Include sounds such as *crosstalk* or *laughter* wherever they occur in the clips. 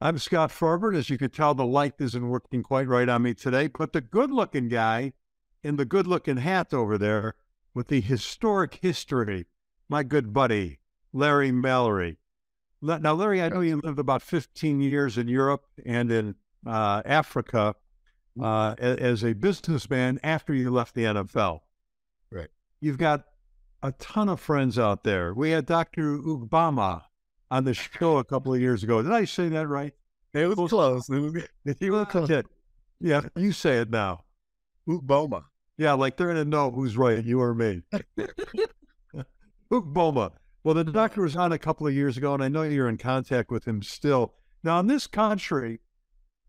I'm Scott Forbert. As you can tell, the light isn't working quite right on me today, but the good looking guy in the good looking hat over there with the historic history, my good buddy, Larry Mallory. Now, Larry, I know you lived about 15 years in Europe and in uh, Africa uh, as a businessman after you left the NFL. Right. You've got a ton of friends out there. We had Dr. Ugbama on the show a couple of years ago. Did I say that right? It was close. It was, *laughs* you was close. Yeah, you say it now. Ugboma. Yeah, like they're going to know who's right, you or me. *laughs* Ugboma. Well, the doctor was on a couple of years ago, and I know you're in contact with him still. Now, in this country,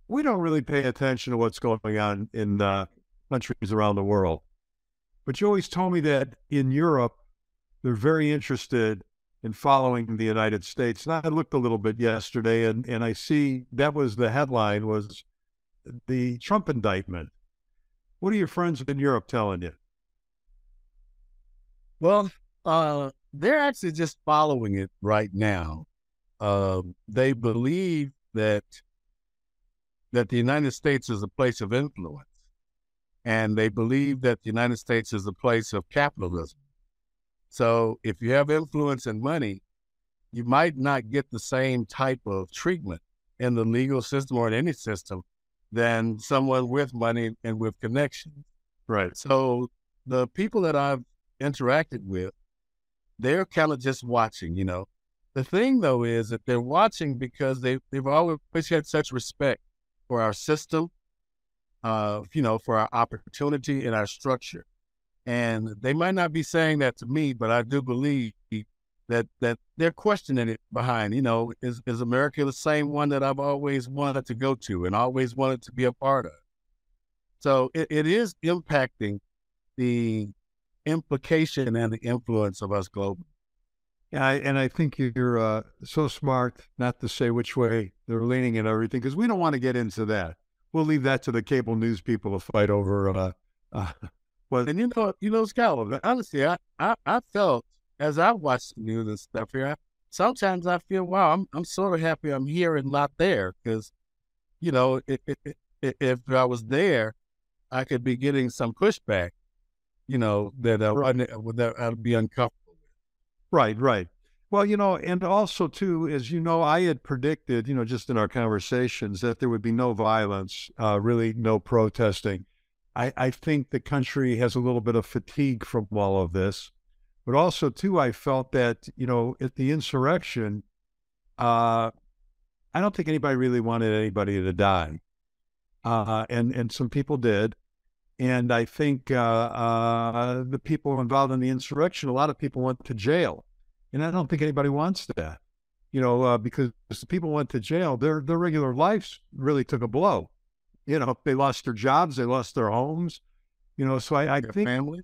we don't really pay attention to what's going on in uh, countries around the world. But you always told me that in Europe, they're very interested in following the United States. And I looked a little bit yesterday, and, and I see that was the headline was the Trump indictment. What are your friends in Europe telling you? Well, uh, they're actually just following it right now. Uh, they believe that that the United States is a place of influence, and they believe that the United States is a place of capitalism. So if you have influence and money, you might not get the same type of treatment in the legal system or in any system than someone with money and with connections. Right. So the people that I've interacted with, they're kind of just watching, you know. The thing though is that they're watching because they they've always had such respect for our system, uh, you know, for our opportunity and our structure. And they might not be saying that to me, but I do believe that that they're questioning it behind. You know, is is America the same one that I've always wanted to go to and always wanted to be a part of? So it, it is impacting the implication and the influence of us globally. Yeah, and I think you're uh, so smart not to say which way they're leaning and everything, because we don't want to get into that. We'll leave that to the cable news people to fight over. Uh, uh, well, and you know, you know, Scott, honestly, I, I, I felt as I watched the news and stuff here, I, sometimes I feel, wow, I'm, I'm sort of happy I'm here and not there, because, you know, if, if, if I was there, I could be getting some pushback, you know, that, uh, right. that I'd be uncomfortable. Right, right. Well, you know, and also too, as you know, I had predicted, you know, just in our conversations that there would be no violence, uh, really no protesting. I, I think the country has a little bit of fatigue from all of this, but also too, I felt that you know, at the insurrection, uh, I don't think anybody really wanted anybody to die, uh, and and some people did, and I think uh, uh, the people involved in the insurrection, a lot of people went to jail. And I don't think anybody wants that, you know, uh, because the people went to jail, their, their regular lives really took a blow. You know, they lost their jobs, they lost their homes, you know, so I, I think. Families?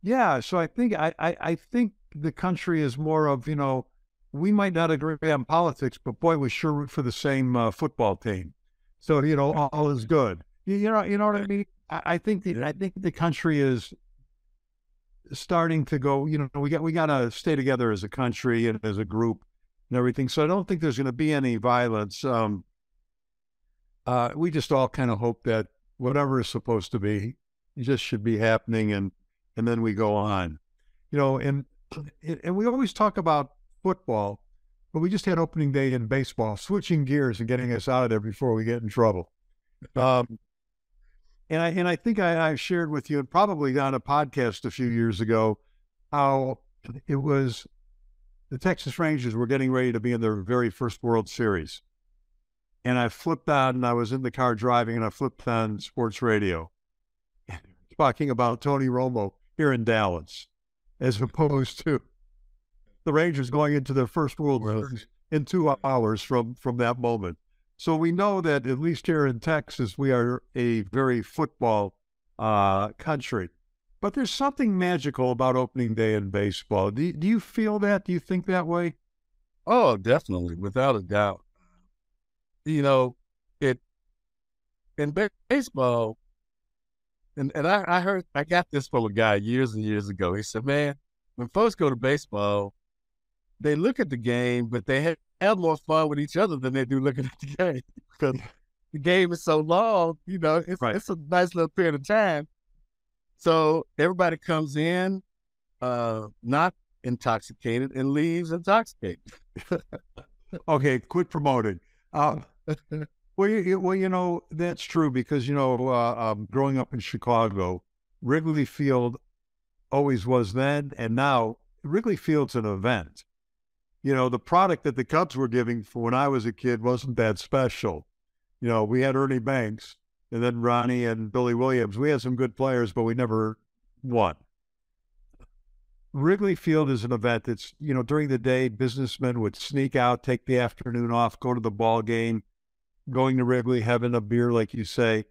Yeah. So I think, I, I, I think the country is more of, you know, we might not agree on politics, but boy, we sure root for the same uh, football team. So, you know, all, all is good. You, you know, you know what I mean? I think the, I think the country is starting to go. You know, we got we got to stay together as a country and as a group and everything. So I don't think there's going to be any violence. Um, uh, we just all kind of hope that whatever is supposed to be just should be happening, and and then we go on. You know, *clears throat* and and we always talk about football, but we just had opening day in baseball, switching gears and getting us out of there before we get in trouble. *laughs* Um, and I and I think I, I shared with you, and probably on a podcast a few years ago, how it was the Texas Rangers were getting ready to be in their very first World Series. And I flipped on, and I was in the car driving, and I flipped on sports radio, *laughs* talking about Tony Romo here in Dallas, as opposed to the Rangers going into their first World Series in two hours from from that moment. So we know that at least here in Texas, we are a very football uh, country. But there's something magical about opening day in baseball. Do, do you feel that? Do you think that way? Oh, definitely, without a doubt. You know, it in baseball, and, and I, I heard I got this from a guy years and years ago. He said, "Man, when folks go to baseball, they look at the game, but they have have more fun with each other than they do looking *laughs* at the game because the game is so long. You know, it's Right. it's a nice little period of time. So everybody comes in uh, not intoxicated and leaves intoxicated. *laughs* Okay, quit promoting. Uh, well, you, well, you know that's true because you know, uh, um, growing up in Chicago, Wrigley Field always was then, and now Wrigley Field's an event. You know, the product that the Cubs were giving for when I was a kid wasn't that special. You know, we had Ernie Banks and then Ronnie and Billy Williams. We had some good players, but we never won. Wrigley Field is an event that's, you know, during the day, businessmen would sneak out, take the afternoon off, go to the ball game, going to Wrigley, having a beer, like you say.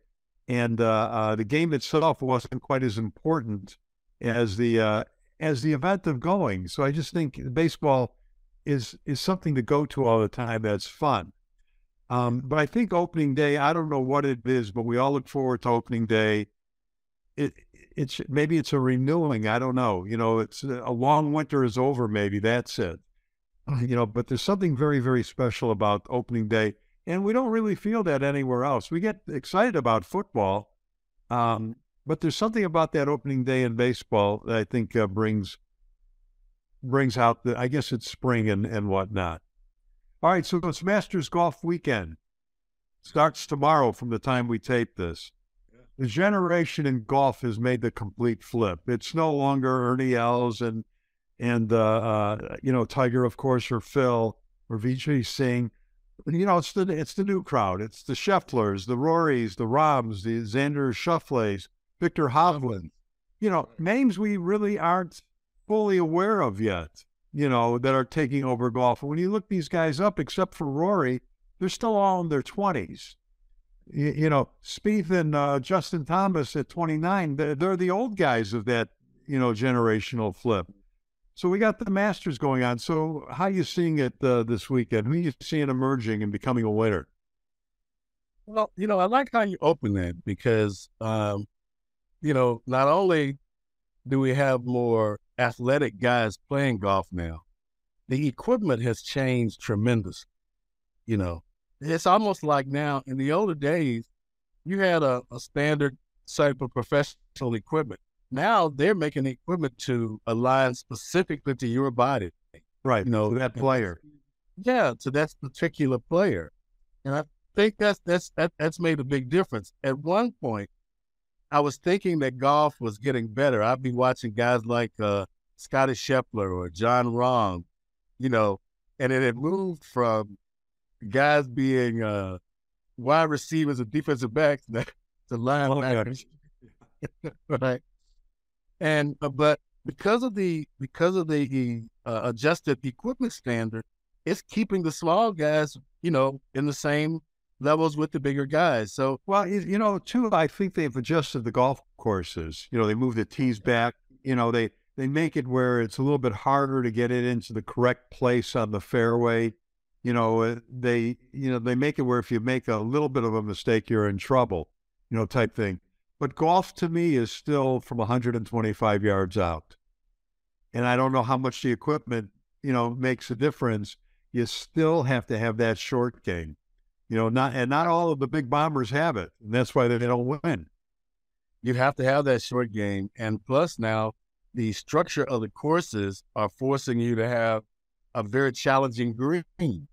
And uh, uh, the game itself wasn't quite as important as the uh, as the event of going. So I just think baseball is is something to go to all the time. That's fun. Um, but I think opening day, I don't know what it is, but we all look forward to opening day. It it's maybe it's a renewing. I don't know. You know, it's a long winter is over. Maybe that's it. You know, but there's something very very special about opening day, and we don't really feel that anywhere else. We get excited about football, um, but there's something about that opening day in baseball that I think uh, brings brings out the. I guess it's spring and and whatnot. All right, so it's Masters Golf Weekend. Starts tomorrow from the time we tape this. The generation in golf has made the complete flip. It's no longer Ernie Els and and uh, uh, you know Tiger, of course, or Phil or Vijay Singh. You know, it's the it's the new crowd. It's the Schefflers, the Rorys, the Robs, the Xander Schauffeles, Viktor Hovland. You know, names we really aren't fully aware of yet. You know, that are taking over golf. And when you look these guys up, except for Rory, they're still all in their twenties. You, you know, Spieth and uh, Justin Thomas at 29, they're, they're the old guys of that, you know, generational flip. So we got the Masters going on. So how are you seeing it uh, this weekend? Who are you seeing emerging and becoming a winner? Well, you know, I like how you open that because, um, you know, not only do we have more athletic guys playing golf now, the equipment has changed tremendously. You know, it's almost like now in the older days, you had a, a standard type of professional equipment. Now they're making equipment to align specifically to your body. Right. You know, that player. Yeah, to that particular player. And I think that's that's that, that's made a big difference. At one point, I was thinking that golf was getting better. I'd be watching guys like uh, Scotty Scheffler or Jon Rahm, you know, and it had moved from guys being uh, wide receivers and defensive backs *laughs* to linebackers, *laughs* right? And uh, but because of the because of the uh, adjusted equipment standard, it's keeping the small guys, you know, in the same levels with the bigger guys. So Well, you, know, too, I think they've adjusted the golf courses. You know, they move the tees back. You know, they they make it where it's a little bit harder to get it into the correct place on the fairway. You know, uh, they you know they make it where if you make a little bit of a mistake, you're in trouble. You know, type thing. But golf to me is still from 125 yards out, and I don't know how much the equipment you know makes a difference. You still have to have that short game. You know, not and not all of the big bombers have it, and that's why they don't win. you have to have that short game. And plus now the structure of the courses are forcing you to have a very challenging green.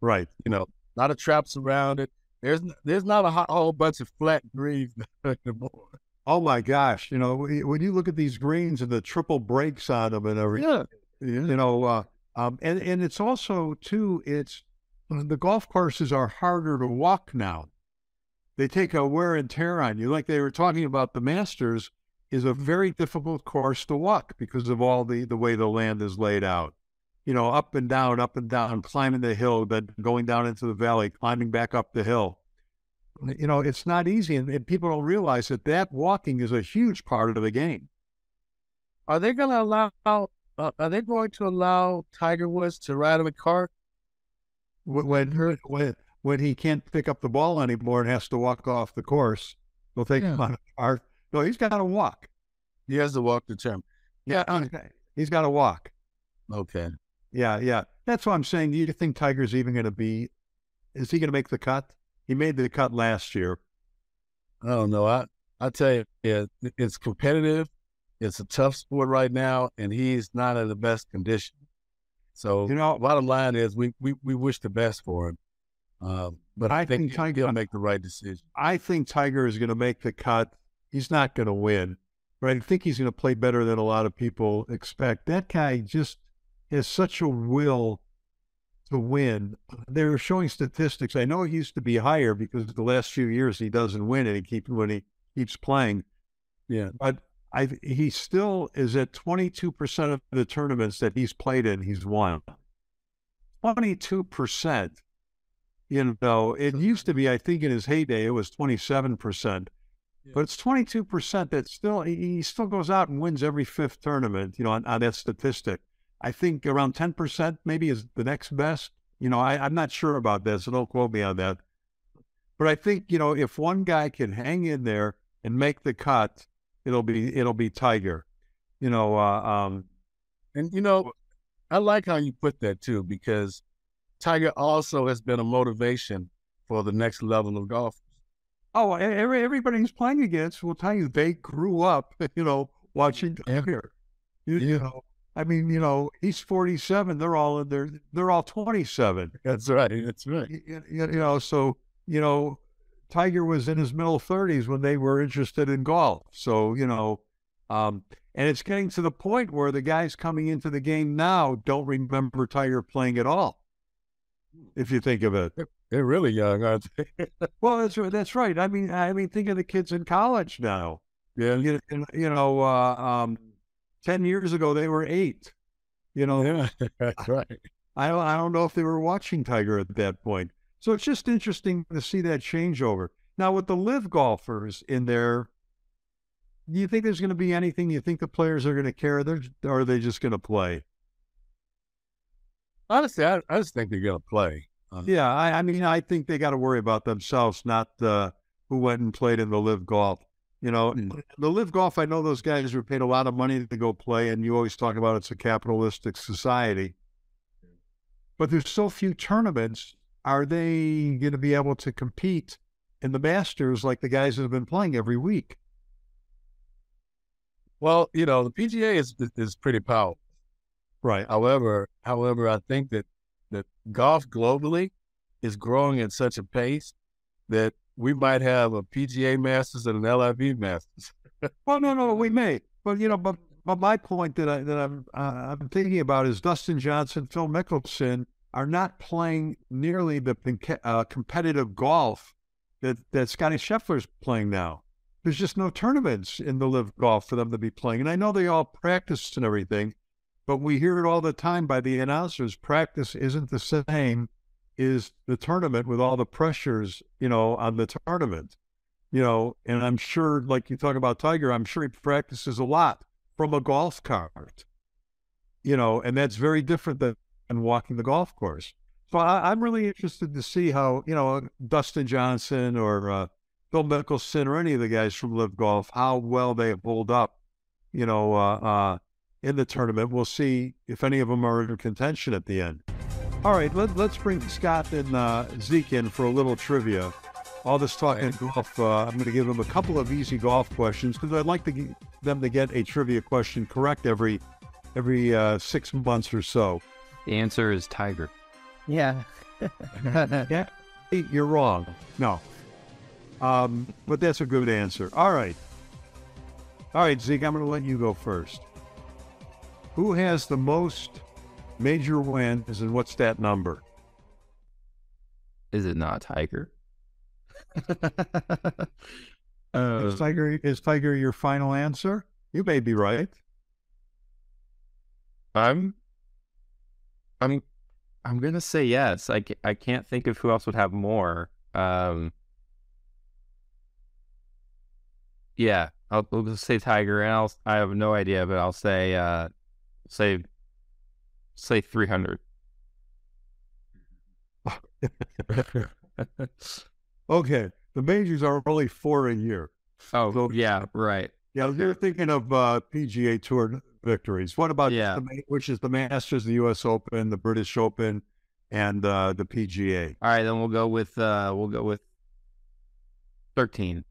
Right. You know, a lot of traps around it. There's there's not a whole bunch of flat greens *laughs* anymore. Oh my gosh! You know, when you look at these greens and the triple breaks on them and everything, Yeah. you know, uh, um, and and it's also too, it's the golf courses are harder to walk now. They take a wear and tear on you, like they were talking about. The Masters is a very difficult course to walk because of all the the way the land is laid out. You know, up and down, up and down, climbing the hill, then going down into the valley, climbing back up the hill. You know, it's not easy, and, and people don't realize that that walking is a huge part of the game. Are they going to allow? Uh, are they going to allow Tiger Woods to ride in a cart? When when when, when he can't pick up the ball anymore and has to walk off the course, they'll take him on a cart. No, he's got to walk. He has to walk the term. Yeah. He's got to walk. Okay. Yeah, yeah. That's what I'm saying. Do you think Tiger's even going to be? Is he going to make the cut? He made the cut last year. I don't know. I I tell you, yeah, it's competitive. It's a tough sport right now, and he's not in the best condition. So You know- bottom line is we we, we wish the best for him. Um, but I, I think think Tiger- he'll make the right decision. I think Tiger is going to make the cut. He's not going to win, but I think he's going to play better than a lot of people expect. That guy just has such a will to win. They're showing statistics. I know it used to be higher because the last few years he doesn't win and he keeps when he keeps playing. Yeah. but I he still is at 22% of the tournaments that he's played in, he's won. 22%. You know, it used to be, I think in his heyday, it was 27%. Yeah. But it's 22% that still, he, he still goes out and wins every fifth tournament, you know, on, on that statistic. I think around 10% maybe is the next best. You know, I, I'm not sure about that, so don't quote me on that. But I think, you know, if one guy can hang in there and make the cut, it'll be it'll be Tiger. You know, uh, um, And you know, I like how you put that too, because Tiger also has been a motivation for the next level of golf. oh, every, everybody he's playing against will tell you they grew up, *laughs* you know, watching Tiger. You, you Yeah. know, I mean, you know, he's 47. They're all in their, they're all 27. *laughs* That's right. That's right. You, you- know, so you know, Tiger was in his middle 30s when they were interested in golf. So you know, um, and it's getting to the point where the guys coming into the game now don't remember Tiger playing at all. If you think of it, They're really young, aren't they? *laughs* well, that's right- that's right. I mean, I mean, think of the kids in college now. yeah. You, you know, uh, um, ten years ago they were eight. You know, Yeah. *laughs* That's right. I don't, I don't know if they were watching Tiger at that point. So it's just interesting to see that changeover. Now, with the LIV golfers in there, do you think there's going to be anything? Do you think the players are going to care? They're, or are they just going to play? Honestly, I, I just think they're going to play. Uh, Yeah, I, I mean, I think they got to worry about themselves, not uh, who went and played in the LIV golf. You know, Mm. the LIV golf, I know those guys were paid a lot of money to go play, and you always talk about it's a capitalistic society. But there's so few tournaments. Are they going to be able to compete in the Masters like the guys that have been playing every week? Well, you know, the PGA is is pretty powerful. Right. However, however, I think that that golf globally is growing at such a pace that we might have a PGA Masters and an LIV Masters. *laughs* Well, no, no, we may, but you know, but but my point that I that I'm uh, I'm thinking about is Dustin Johnson, Phil Mickelson are not playing nearly the uh, competitive golf that that Scotty Scheffler's playing now. There's just no tournaments in the LIV golf for them to be playing, and I know they all practice and everything, but we hear it all the time by the announcers. Practice isn't the same as the tournament with all the pressures, you know, on the tournament you know, and I'm sure, like you talk about Tiger, I'm sure he practices a lot from a golf cart, you know, and that's very different than, than walking the golf course. So I, I'm really interested to see how, you know, Dustin Johnson or uh, Bill Mickelson or any of the guys from LIV Golf, how well they hold up, you know, uh, uh, in the tournament. We'll see if any of them are in contention at the end. All right, let, let's bring Scott and uh, Zeke in for a little trivia all this talk talking golf, uh, I'm going to give them a couple of easy golf questions because I'd like to get them to get a trivia question correct every every uh, six months or so. The answer is Tiger. Yeah. *laughs* Yeah, you're wrong. No, um, but that's a good answer. All right, all right, Zeke. I'm going to let you go first. Who has the most major wins, and what's that number? Is it not Tiger? *laughs* Uh, Is Tiger is Tiger your final answer? You may be right. I'm. I'm. I'm gonna say yes. I, I can't think of who else would have more. Um. Yeah, I'll, I'll just say Tiger, and I'll. I have no idea, but I'll say. Uh, say. Say three hundred. *laughs* Okay, the majors are only four a year. Oh So- yeah, right. Yeah, they're thinking of uh, PGA Tour victories. What about Yeah. the, which is the Masters, the U.S. Open, the British Open, and uh, the PGA? All right, then we'll go with uh we'll go with thirteen.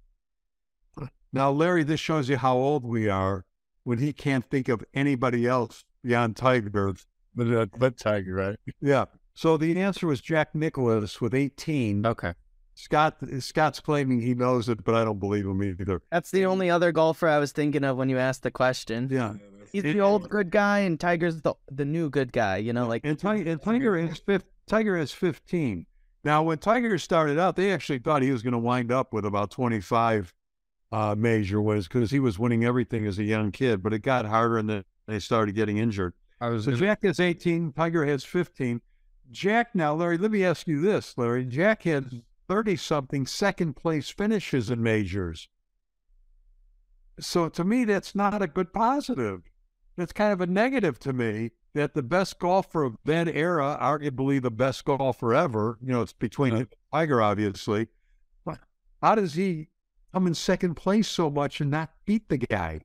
Now, Larry, this shows you how old we are when he can't think of anybody else beyond Tiger. But uh, but Tiger, right? Yeah. So the answer was Jack Nicklaus with 18. Okay. Scott Scott's claiming he knows it, but I don't believe him either. That's the only other golfer I was thinking of when you asked the question. Yeah. He's It- the old good guy, and Tiger's the the new good guy. You know, like And, Ti- and Tiger is fif- Tiger is 15. Now, when Tiger started out, they actually thought he was going to wind up with about 25 uh, major wins because he was winning everything as a young kid. But it got harder, and then they started getting injured. I was So gonna- Jack has 18. Tiger has 15. Jack now, Larry. Let me ask you this, Larry. Jack had 30 something second place finishes in majors. So to me, that's not a good positive. That's kind of a negative to me that the best golfer of that era, arguably the best golfer ever, you know, it's between him and Tiger, obviously. But how does he come in second place so much and not beat the guy?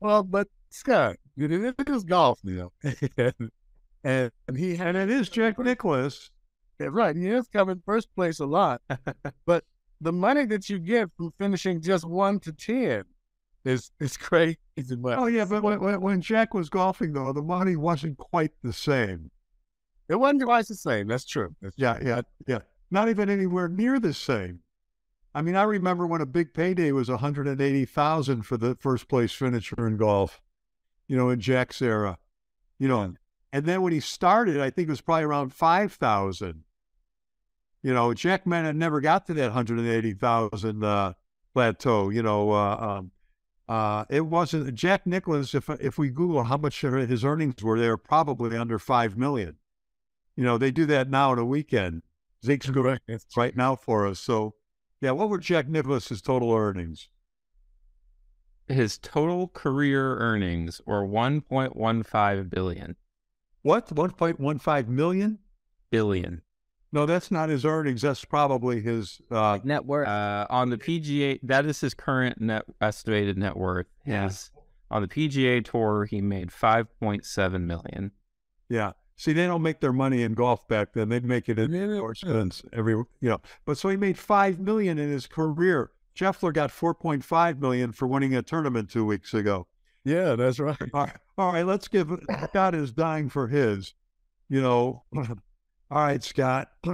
Well, but Scott, it is golf, you know, *laughs* and, and he had And it is Jack. Yeah, right. He is coming first place a lot, *laughs* but the money that you get from finishing just one to ten is is *laughs* crazy. Oh yeah, but when, when- Jack was golfing though, the money wasn't quite the same. it wasn't twice the same. That's true. That's Yeah, yeah, yeah. Not even anywhere near the same. I mean, I remember when a big payday was one hundred and eighty thousand for the first place finisher in golf. You know, in Jack's era. You know, and then when he started, I think it was probably around five thousand. You know, Jack had never got to that hundred and eighty thousand uh, plateau. You know, uh, um, uh, it wasn't Jack Nicklaus. If if we Google how much his earnings were, they were probably under five million. You know, they do that now in a weekend. Zeke's correct. Right now for us. So, yeah, what were Jack Nicklaus's total earnings? His total career earnings were 1.15 billion. What? 1.15 million? Billion. No, that's not his earnings. That's probably his. Uh, net worth. Uh, on the PGA, that is his current net estimated net worth. Yeah. On the PGA tour, he made 5.7 million. yeah. See, they don't make their money in golf back then. They'd make it in Yeah, yeah. endorsements every, you know. But so he made five million in his career. Scheffler got 4.5 million for winning a tournament two weeks ago. yeah, that's right. All right, all right let's give Scott is dying for his. You know, *clears throat* all right, Scott. *clears throat*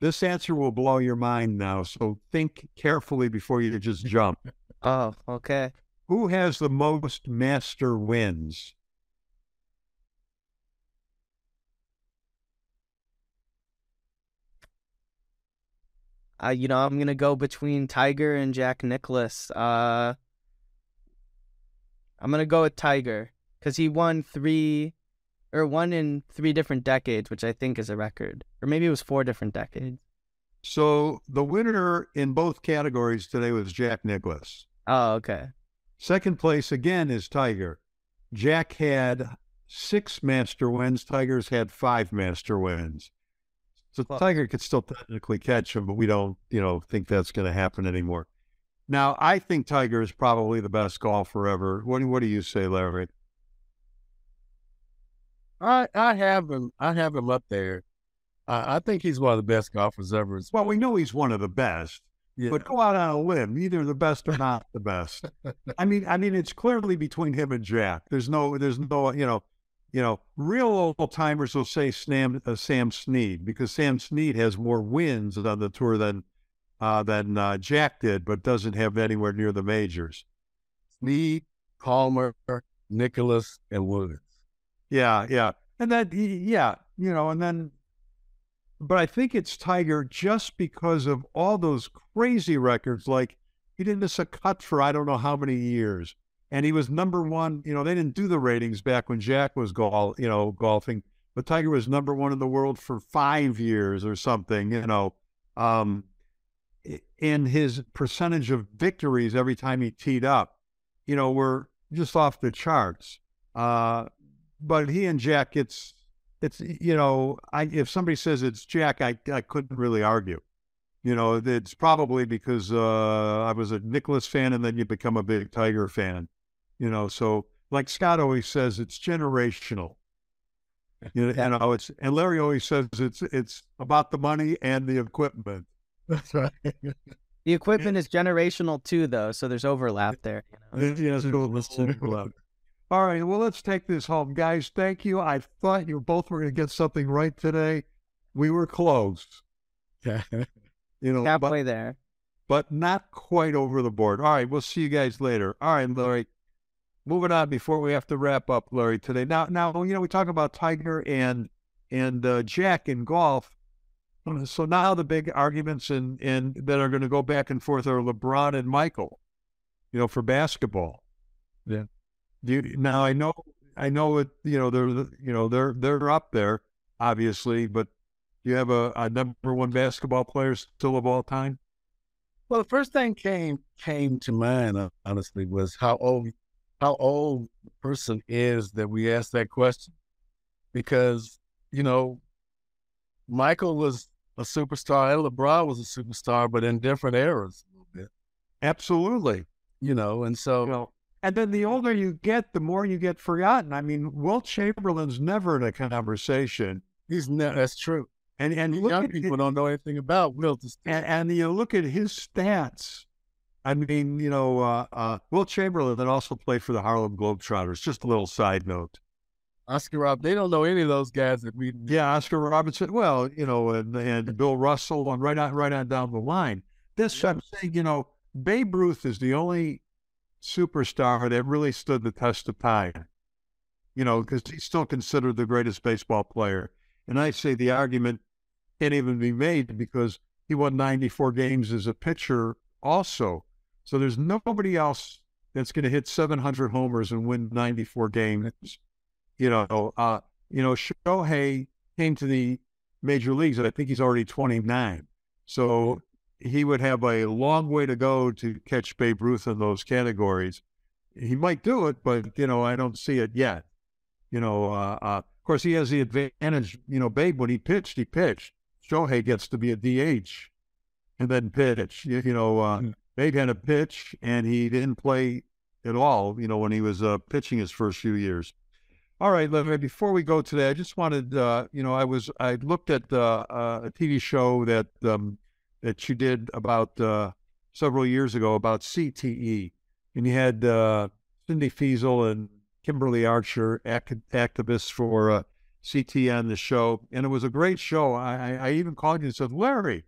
This answer will blow your mind now, so think carefully before you just jump. oh, okay. Who has the most master wins? Uh, you know, I'm gonna go between Tiger and Jack Nicklaus. Uh, I'm gonna go with Tiger because he won three, or one in three different decades, which I think is a record, or maybe it was four different decades. So the winner in both categories today was Jack Nicklaus. Oh, okay. Second place again is Tiger. Jack had six master wins. Tiger's had five master wins. So Well- Tiger could still technically catch him, but we don't, you know, think that's going to happen anymore. Now, I think Tiger is probably the best golfer ever. What, do- what do you say, Larry? I I have him. I have him up there. I, I think he's one of the best golfers ever. Well, we know he's one of the best, Yeah. but go out on a limb, either the best or not the best. *laughs* I mean, I mean, it's clearly between him and Jack. There's no, there's no, you know, you know, real old timers will say Sam, uh, Sam Snead because Sam Snead has more wins on the tour than uh, than uh, Jack did, but doesn't have anywhere near the majors. Snead, Palmer, Nicklaus, and Woods. Yeah, yeah, and that, yeah, you know, and then, but I think it's Tiger just because of all those crazy records. Like he didn't miss a cut for I don't know how many years, and he was number one. You know, they didn't do the ratings back when Jack was gol, you know, golfing, but Tiger was number one in the world for five years or something. You know, um, i- and his percentage of victories every time he teed up, you know, were just off the charts. Uh, but he and Jack, it's it's you know, I if somebody says it's Jack, I I couldn't really argue. You know, it's probably because uh, I was a Nicklaus fan, and then you become a big Tiger fan. You know, so like Scott always says, it's generational. You know, and, it's and Larry always says it's it's about the money and the equipment. That's right. The equipment is generational too, though, so there's overlap there. You know? Yes, overlap. All right, well, let's take this home, guys. Thank you. I thought you both were going to get something right today. We were close. Yeah. *laughs* You know, Halfway but, there. but not quite over the board. All right, we'll see you guys later. All right, Larry. Moving on before we have to wrap up, Larry, today. Now, now, you know, we talk about Tiger and and uh, Jack in golf. So now the big arguments and and that are going to go back and forth are LeBron and Michael. You know, for basketball. Yeah. Do you, now I know I know it. You know they're you know they're they're up there obviously, but do you have a, a number one basketball player still of all time? Well, the first thing came came to mind, honestly, was how old how old the person is that we asked that question, because you know, Michael was a superstar and LeBron was a superstar, but in different eras a little bit. Absolutely. You know, and so Well, and then the older you get, the more you get forgotten. I mean, Wilt Chamberlain's never in a conversation, he's that's true. and and look Young at people don't know anything about Wilt. and, and you look at his stats. I mean, you know, uh, uh, Wilt Chamberlain that also played for the Harlem Globetrotters. Just a little side note. Oscar Rob, they don't know any of those guys that we. Yeah, Oscar Robertson. Well, you know, and and *laughs* Bill Russell, on right on right on down the line. This I'm saying, you know, Babe Ruth is the only superstar that really stood the test of time. You know, because he's still considered the greatest baseball player. And I say the argument can't even be made because he won 94 games as a pitcher also. So there's nobody else that's going to hit 700 homers and win 94 games. You know, uh, you know, Shohei came to the major leagues, and I think he's already 29. So he would have a long way to go to catch Babe Ruth in those categories. He might do it, but you know, I don't see it yet. You know, uh, uh, of course, he has the advantage. You know, Babe when he pitched, he pitched. Shohei gets to be a DH and then pitch. You, you know, uh, Mm. Babe had a pitch and he didn't play at all. You know, when he was uh, pitching his first few years. All right, Larry, before we go today, I just wanted, uh, you know, I was, I looked at uh, a TV show that um, that you did about uh, several years ago about CTE, and you had uh, Cindy Fiesel and Kimberly Archer, ac- activists for uh, CT on the show, and it was a great show. I, I even called you and said, Larry,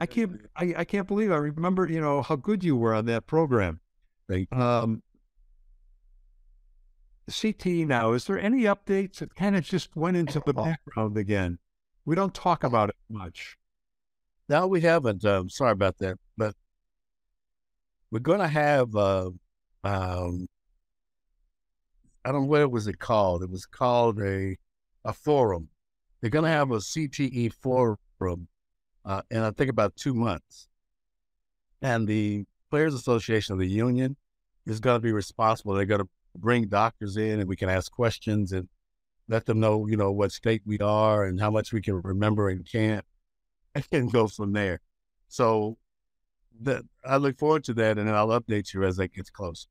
I can't, I, I can't believe I remember, you know, how good you were on that program. Thank Um, CTE now, is there any updates? It kind of just went into the background again. We don't talk about it much. No, we haven't. Um, sorry about that, but we're going to have. Uh, um, I don't know what was it called. It was called a a forum. They're going to have a CTE forum, uh, in I think about two months, and the Players Association of the union is going to be responsible. They're going to bring doctors in, and we can ask questions and let them know, you know, what state we are and how much we can remember and can't *laughs* and go from there. So that I look forward to that, and I'll update you as that gets close.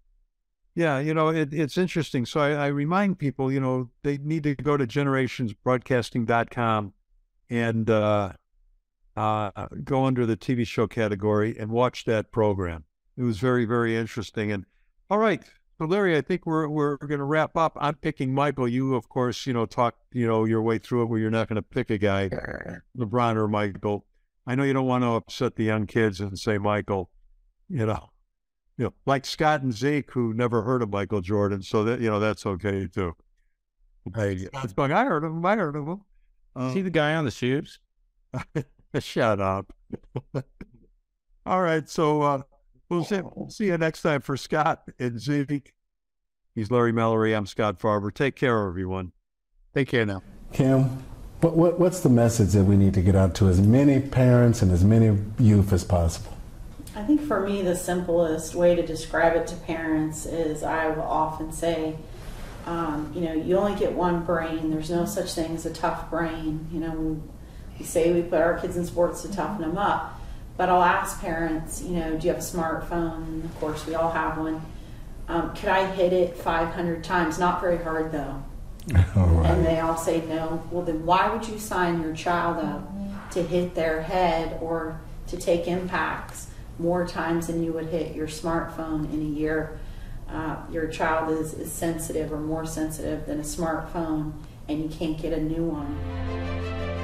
Yeah, you know, it, it's interesting. So I, I remind people, you know, they need to go to generationsbroadcasting.com and uh, uh, go under the TV show category and watch that program. It was very, very interesting. And all right, so Larry, I think we're we're going to wrap up. I'm picking Michael. You, of course, you know, talk you know your way through it where you're not going to pick a guy, LeBron or Michael. I know you don't want to upset the young kids and say Michael. You know, you know, like Scott and Zeke, who never heard of Michael Jordan, so that you know that's okay too. Going, I heard of him. I heard of him. Uh, See the guy on the shoes? *laughs* *laughs* shut up. *laughs* All right, so uh, we'll see, we'll see you next time for Scott and Zeke. He's Larry Mallory. I'm Scott Farber. Take care, everyone. take care now. Kim, what, what, what's the message that we need to get out to as many parents and as many youth as possible? I think for me, the simplest way to describe it to parents is I will often say, um, you know, you only get one brain. There's no such thing as a tough brain. You know, we say we put our kids in sports to toughen them up, but I'll ask parents, you know, do you have a smartphone? Of course, we all have one. Um, could I hit it 500 times? Not very hard though. *laughs* Right. And they all say no. Well, then why would you sign your child up to hit their head or to take impacts more times than you would hit your smartphone in a year? Uh, your child is, is sensitive or more sensitive than a smartphone, and you can't get a new one.